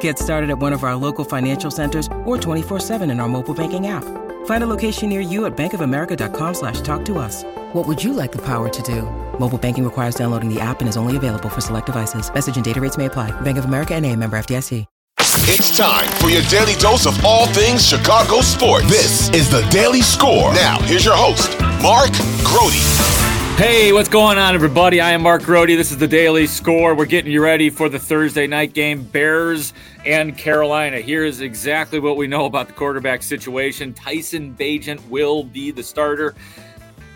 Get started at one of our local financial centers or 24-7 in our mobile banking app. Find a location near you at bankofamerica.com slash talk to us. What would you like the power to do? Mobile banking requires downloading the app and is only available for select devices. Message and data rates may apply. Bank of America and a member FDIC. It's time for your daily dose of all things Chicago sports. This is the Daily Score. Now, here's your host, Mark Grote. Hey, what's going on, everybody? I am Mark Grote. This is the Daily Score. We're getting you ready for the Thursday night game, Bears and Carolina. Here is exactly what we know about the quarterback situation. Tyson Bagent will be the starter.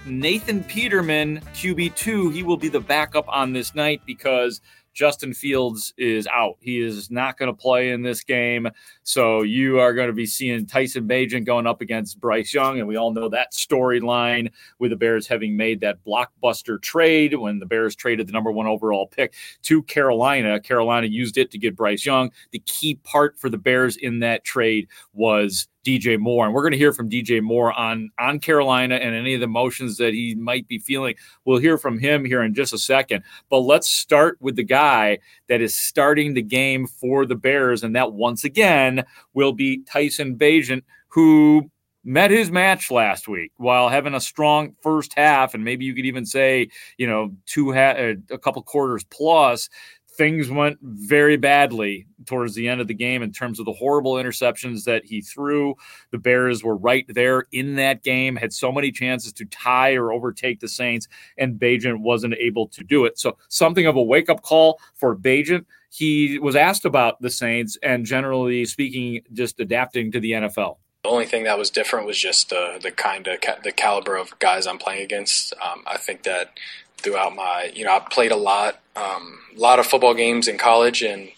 Nathan Peterman, QB2, he will be the backup on this night because – Justin Fields is out. He is not going to play in this game. So you are going to be seeing Tyson Bagent going up against Bryce Young. And we all know that storyline with the Bears having made that blockbuster trade when the Bears traded the number one overall pick to Carolina. Carolina used it to get Bryce Young. The key part for the Bears in that trade was DJ Moore. And we're going to hear from DJ Moore on on Carolina and any of the emotions that he might be feeling. We'll hear from him here in just a second. But let's start with the guy that is starting the game for the Bears, and that once again will be Tyson Bagent, who met his match last week while having a strong first half and maybe you could even say you know two ha- uh, a couple quarters plus things went very badly towards the end of the game in terms of the horrible interceptions that he threw. The Bears were right there in that game, had so many chances to tie or overtake the Saints, and Bagent wasn't able to do it. So, something of a wake up call for Bagent. He was asked about the Saints and generally speaking, just adapting to the NFL. The only thing that was different was just the the kind of ca- the caliber of guys I'm playing against. Um, I think that throughout my, you know, I played a lot, um, a lot of football games in college, and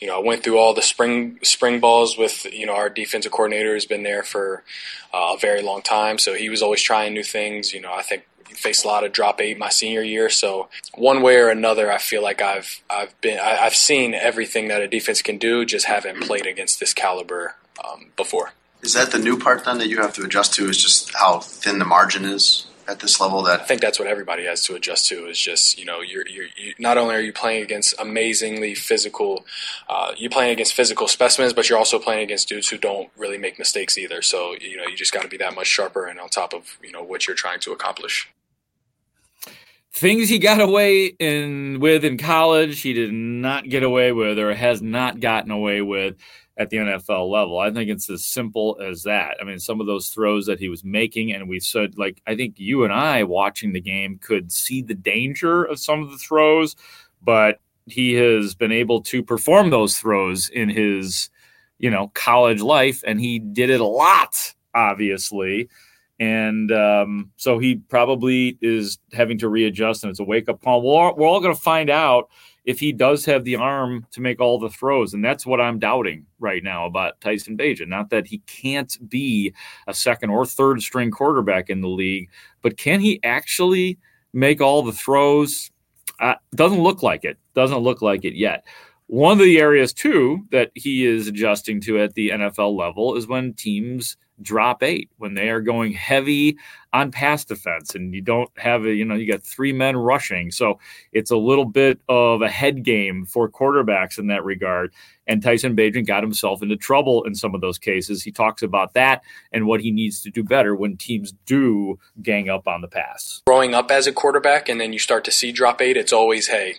you know, I went through all the spring spring balls with, you know, our defensive coordinator has been there for uh, a very long time, so he was always trying new things. You know, I think faced a lot of drop eight my senior year, so one way or another, I feel like I've I've been I, have seen everything that a defense can do, just haven't played against this caliber um, before. Is that the new part then that you have to adjust to? Is just how thin the margin is? At this level that I think that's what everybody has to adjust to is just you know you're, you're you, not only are you playing against amazingly physical uh, you're playing against physical specimens but you're also playing against dudes who don't really make mistakes either. So you know you just got to be that much sharper and on top of you know what you're trying to accomplish. Things he got away in with in college he did not get away with or has not gotten away with at the NFL level. I think it's as simple as that. I mean, some of those throws that he was making, and we said, like, I think you and I watching the game could see the danger of some of the throws, but he has been able to perform those throws in his, you know, college life, and he did it a lot, obviously. And um, so he probably is having to readjust, and it's a wake up call. We're all, we're all going to find out if he does have the arm to make all the throws. And that's what I'm doubting right now about Tyson Bagent. Not that he can't be a second or third string quarterback in the league, but can he actually make all the throws? Uh, doesn't look like it. Doesn't look like it yet. One of the areas, too, that he is adjusting to at the NFL level is when teams drop eight when they are going heavy on pass defense and you don't have a you know you got three men rushing. So it's a little bit of a head game for quarterbacks in that regard and Tyson Bagent got himself into trouble in some of those cases. He talks about that and what he needs to do better when teams do gang up on the pass. Growing up as a quarterback and then you start to see drop eight it's always hey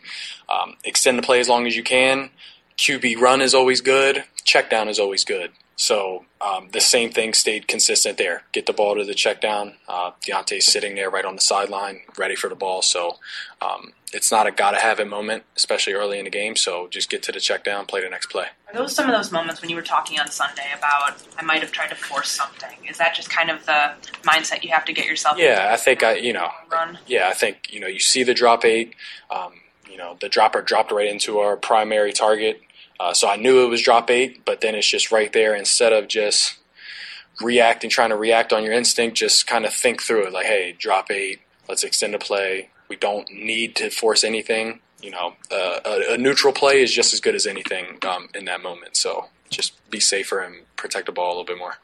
um, extend the play as long as you can. QB run is always good. Check down is always good So um, the same thing stayed consistent there. Get the ball to the check down. Uh, D'Onta's sitting there right on the sideline, ready for the ball. So um, it's not a gotta have it moment, especially early in the game. So just get to the check down, play the next play. Are those some of those moments when you were talking on Sunday about I might have tried to force something? Is that just kind of the mindset you have to get yourself? Yeah, I think I you know. Run. Yeah, I think you know you see the drop eight. Um, you know the dropper dropped right into our primary target. Uh, so I knew it was drop eight, but then it's just right there. Instead of just reacting, trying to react on your instinct, just kind of think through it. Like, hey, drop eight. Let's extend a play. We don't need to force anything. You know, uh, a, a, neutral play is just as good as anything um, in that moment. So just be safer and protect the ball a little bit more.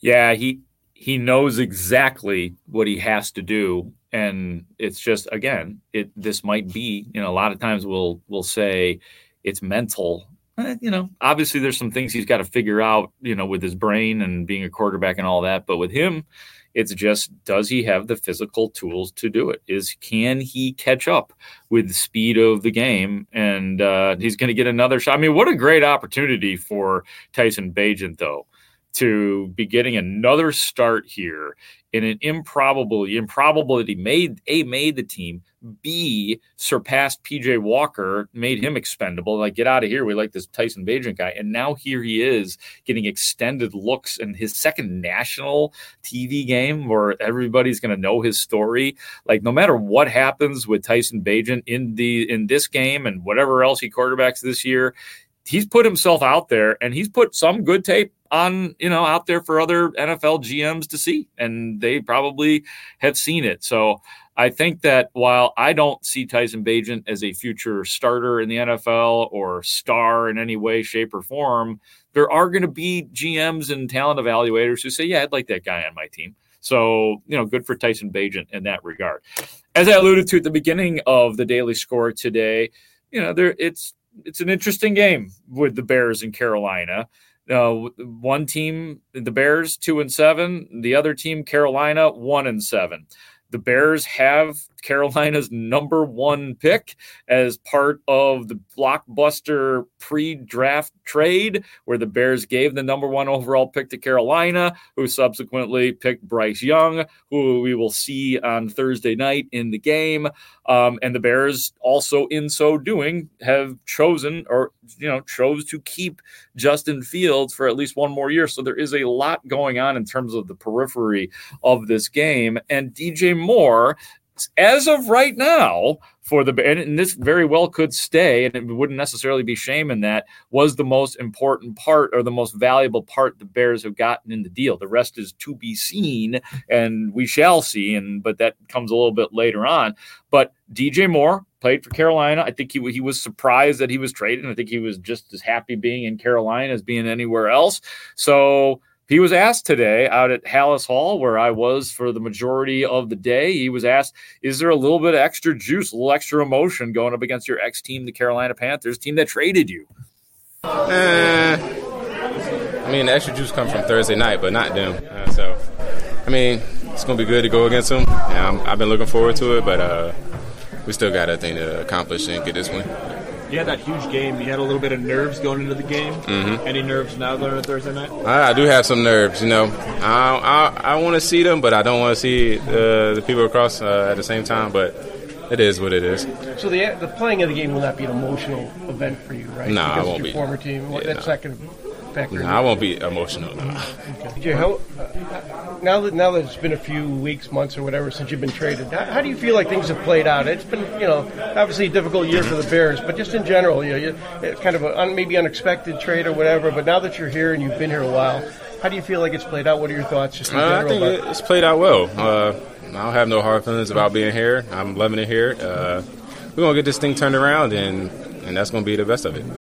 Yeah, he he knows exactly what he has to do. And it's just again it this might be you know a lot of times we'll we'll say it's mental. Eh, you know obviously there's some things he's got to figure out you know with his brain and being a quarterback and all that. But with him it's just does he have the physical tools to do it? Is can he catch up with the speed of the game? And uh, he's going to get another shot. I mean what a great opportunity for tyson bagent though to be getting another start here in an improbable improbable that he made a made the team b surpassed pj walker made him expendable like get out of here we like this tyson bagent guy and now here he is getting extended looks in his second national tv game where everybody's going to know his story. Like no matter what happens with tyson bagent in the in this game and whatever else he quarterbacks this year he's put himself out there and he's put some good tape on you know out there for other NFL GMs to see, and they probably have seen it. So I think that while I don't see Tyson Bagent as a future starter in the NFL or star in any way, shape, or form, there are going to be GMs and talent evaluators who say, "Yeah, I'd like that guy on my team." So you know, good for Tyson Bagent in that regard. As I alluded to at the beginning of the daily score today, you know, there it's it's an interesting game with the Bears in Carolina. Uh, one team, the Bears, two and seven. The other team, Carolina, one and seven. The Bears have Carolina's number one pick as part of the blockbuster pre draft trade, where the Bears gave the number one overall pick to Carolina, who subsequently picked Bryce Young, who we will see on Thursday night in the game. Um, and the Bears also, in so doing, have chosen or, you know, chose to keep Justin Fields for at least one more year. So there is a lot going on in terms of the periphery of this game. And DJ Moore as of right now, for the and this very well could stay, and it wouldn't necessarily be shame in that was the most important part or the most valuable part the Bears have gotten in the deal. The rest is to be seen, and we shall see. And but that comes a little bit later on. But DJ Moore played for Carolina. I think he he was surprised that he was traded. I think he was just as happy being in Carolina as being anywhere else. So he was asked today out at Halas Hall, where I was for the majority of the day. He was asked, Is there a little bit of extra juice, a little extra emotion going up against your ex team, the Carolina Panthers, team that traded you? Uh, I mean, the extra juice comes from Thursday night, but not them. Uh, so, I mean, it's going to be good to go against them. I have been looking forward to it, but uh, we still got a thing to accomplish and get this win you had that huge game. You had a little bit of nerves going into the game. Mm-hmm. Any nerves now going into Thursday night? I, I do have some nerves. You know, I I, I want to see them, but I don't want to see uh, the people across uh, at the same time. But it is what it is. So the the playing of the game will not be an emotional event for you, right? No, nah, because it won't your be. Former team. Yeah, that's nah. not going to factor. No, I won't be emotional. No. Okay. How, now that now that it's been a few weeks, months, or whatever since you've been traded, how, how, do you feel like things have played out? It's been, you know, obviously a difficult year for the Bears, but just in general, you know, you, it's kind of a un, maybe unexpected trade or whatever. But now that you're here and you've been here a while, how do you feel like it's played out? What are your thoughts, just in uh, general? I think about- it's played out well. Uh, I don't have no hard feelings about being here. I'm loving it here. Uh, we're gonna get this thing turned around, and and that's gonna be the best of it.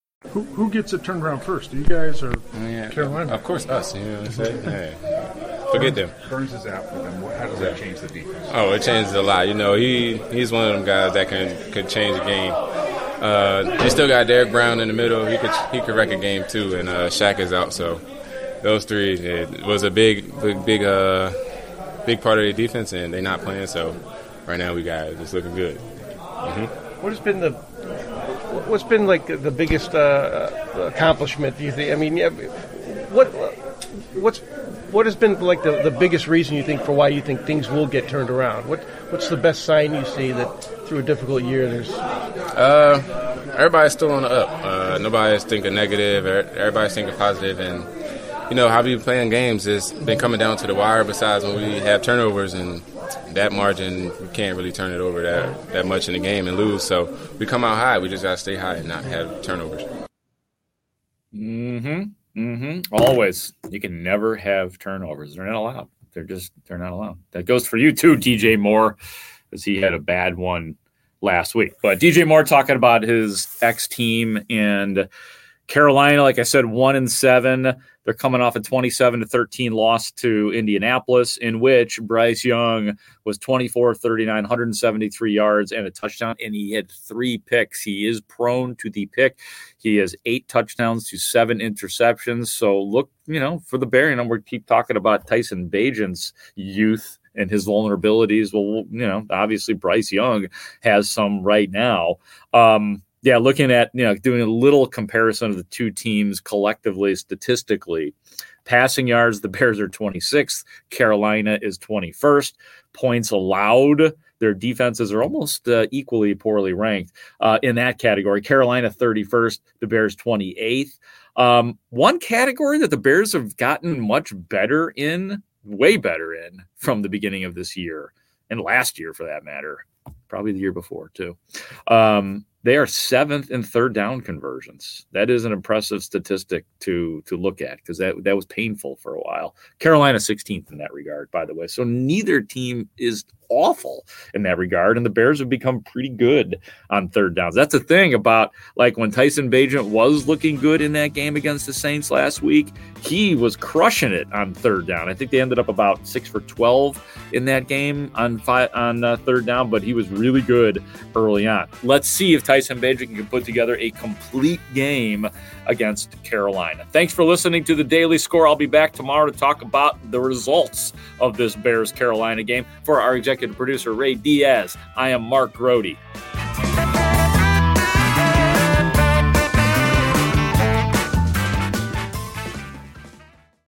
Who, who gets it turned around first? You guys or yeah, Carolina? Of course, us. You know what I'm saying? Hey, forget them. Burns is out for them. How does that change the defense? Oh, it changes a lot. You know, he he's one of them guys that can could change the game. Uh, they still got Derrick Brown in the middle. He could he could wreck a game too, and uh, Shaq is out. So those three it was a big big big uh big part of the defense, and they're not playing. So right now we got it's looking good. Mm-hmm. What has been the what's been like the biggest uh, accomplishment? Do you think? I mean, what what's what has been like the, the biggest reason you think for why you think things will get turned around? What what's the best sign you see that through a difficult year there's? Uh, everybody's still on the up. Uh, nobody's thinking negative. Everybody's thinking positive, and you know how we playing games has been coming down to the wire. Besides when we have turnovers and that margin, you can't really turn it over that that much in the game and lose. So we come out high. We just gotta stay high and not have turnovers. Mm-hmm. Mm-hmm. Always. You can never have turnovers. They're not allowed. They're just they're not allowed. That goes for you too, DJ Moore, because he had a bad one last week. But DJ Moore talking about his ex team and Carolina, like I said, one and seven. They're coming off a 27 to 13 loss to Indianapolis, in which Bryce Young was 24 39, 173 yards and a touchdown, and he had three picks. He is prone to the pick. He has eight touchdowns to seven interceptions. So look, you know, for the Bear, you know, we keep talking about Tyson Bagent's youth and his vulnerabilities. Well, you know, obviously Bryce Young has some right now. Um, yeah, looking at you know doing a little comparison of the two teams collectively statistically, passing yards the Bears are 26th, Carolina is 21st. Points allowed, their defenses are almost uh, equally poorly ranked uh, in that category. Carolina 31st, the Bears 28th. Um, one category that the Bears have gotten much better in, way better in from the beginning of this year and last year for that matter, probably the year before too. Um, they are seventh in third down conversions. That is an impressive statistic to to look at because that that was painful for a while. Carolina 16th in that regard, by the way. So neither team is awful in that regard, and the Bears have become pretty good on third downs. That's the thing about like when Tyson Bagent was looking good in that game against the Saints last week, he was crushing it on third down. I think they ended up about six for 12 in that game on five, on uh, third down, but he was really good early on. Let's see if Tyson Bagent can put together a complete game against Carolina. Thanks for listening to the Daily Score. I'll be back tomorrow to talk about the results of this Bears Carolina game. For our executive producer, Ray Diaz, I am Mark Grote.